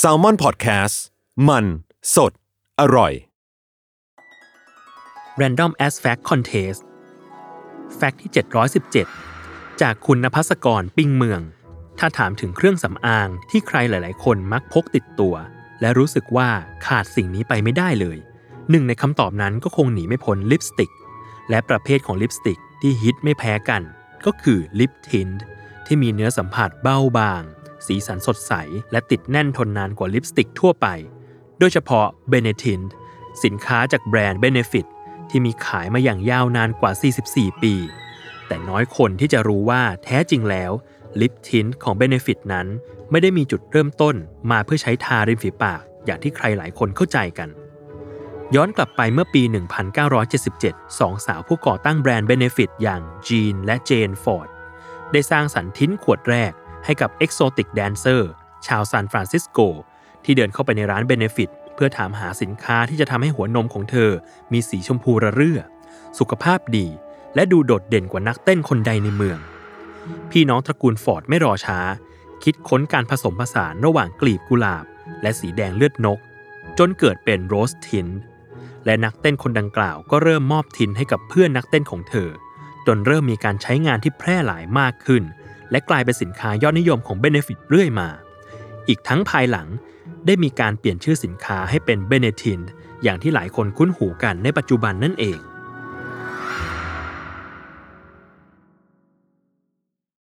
s a l ม o n PODCAST มัน สด อร่อย Random as Fact Contest Fact ที่ 717 จากคุณนภัสกรปิ้งเมือง ถ้าถามถึงเครื่องสำอางที่ใครหลาย ๆ คนมักพกติดตัว และรู้สึกว่าขาดสิ่งนี้ไปไม่ได้เลย หนึ่งในคำตอบนั้นก็คงหนีไม่พ้นลิปสติก และประเภทของลิปสติกที่ฮิตไม่แพ้กัน ก็คือลิปทินที่มีเนื้อสัมผัสเบาบาง สีสันสดใส และติดแน่นทนนานกว่าลิปสติกทั่วไป โดยเฉพาะเบเนทินสินค้าจากแบรนด์ Benefit ที่มีขายมาอย่างยาวนานกว่า 44 ปี แต่น้อยคนที่จะรู้ว่าแท้จริงแล้วลิปทินของ Benefit นั้น ไม่ได้มีจุดเริ่มต้นมาเพื่อใช้ทาริมฝีปากอย่างที่ใครหลายคนเข้าใจกัน ย้อนกลับไปเมื่อปี 1977 สองสาวผู้ก่อตั้งแบรนด์ Benefit อย่างจีนและเจนฟอร์ดได้สร้างสรรค์ tint ขวดแรก ให้กับ Exotic Dancer ชาวซานฟรานซิสโก ที่เดินเข้าไปในร้าน Benefit เพื่อถามหาสินค้าที่จะทำให้หัวนมของเธอ มีสีชมพูระเรื่อ สุขภาพดี และดูโดดเด่นกว่านักเต้นคนใดในเมือง พี่น้องตระกูลฟอร์ดไม่รอช้า คิดค้นการผสมผสานระหว่างกลีบกุหลาบ และสีแดงเลือดนก จนเกิดเป็น Rose Tintและนักเต้นคนดังกล่าวก็เริ่มมอบทินให้กับเพื่อนนักเต้นของเธอ จนเริ่มมีการใช้งานที่แพร่หลายมากขึ้น และกลายเป็นสินค้ายอดนิยมของ Benefit เรื่อยมา อีกทั้งภายหลังได้มีการเปลี่ยนชื่อสินค้าให้เป็น b e n e t i n อย่างที่หลายคนคุ้นหูกันในปัจจุบันนั่นเอง